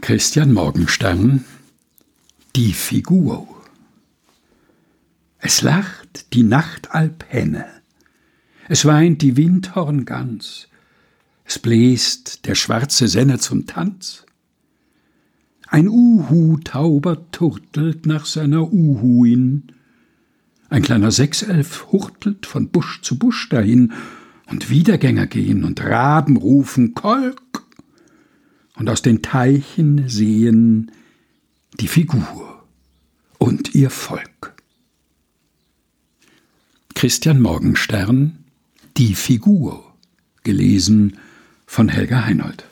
Christian Morgenstern Die Figur. Es lacht die Nachtalbhenne, es weint die Windhorngans, es bläst der schwarze Senne zum Tanz. Ein Uhu-Tauber turtelt nach seiner Uhuin, ein kleiner Sechself hurtelt von Busch zu Busch dahin, und Wiedergänger gehen und Raben rufen Kolk, und aus den Teichen sehen die Figur und ihr Volk. Christian Morgenstern Die Figur, gelesen von Helga Heinold.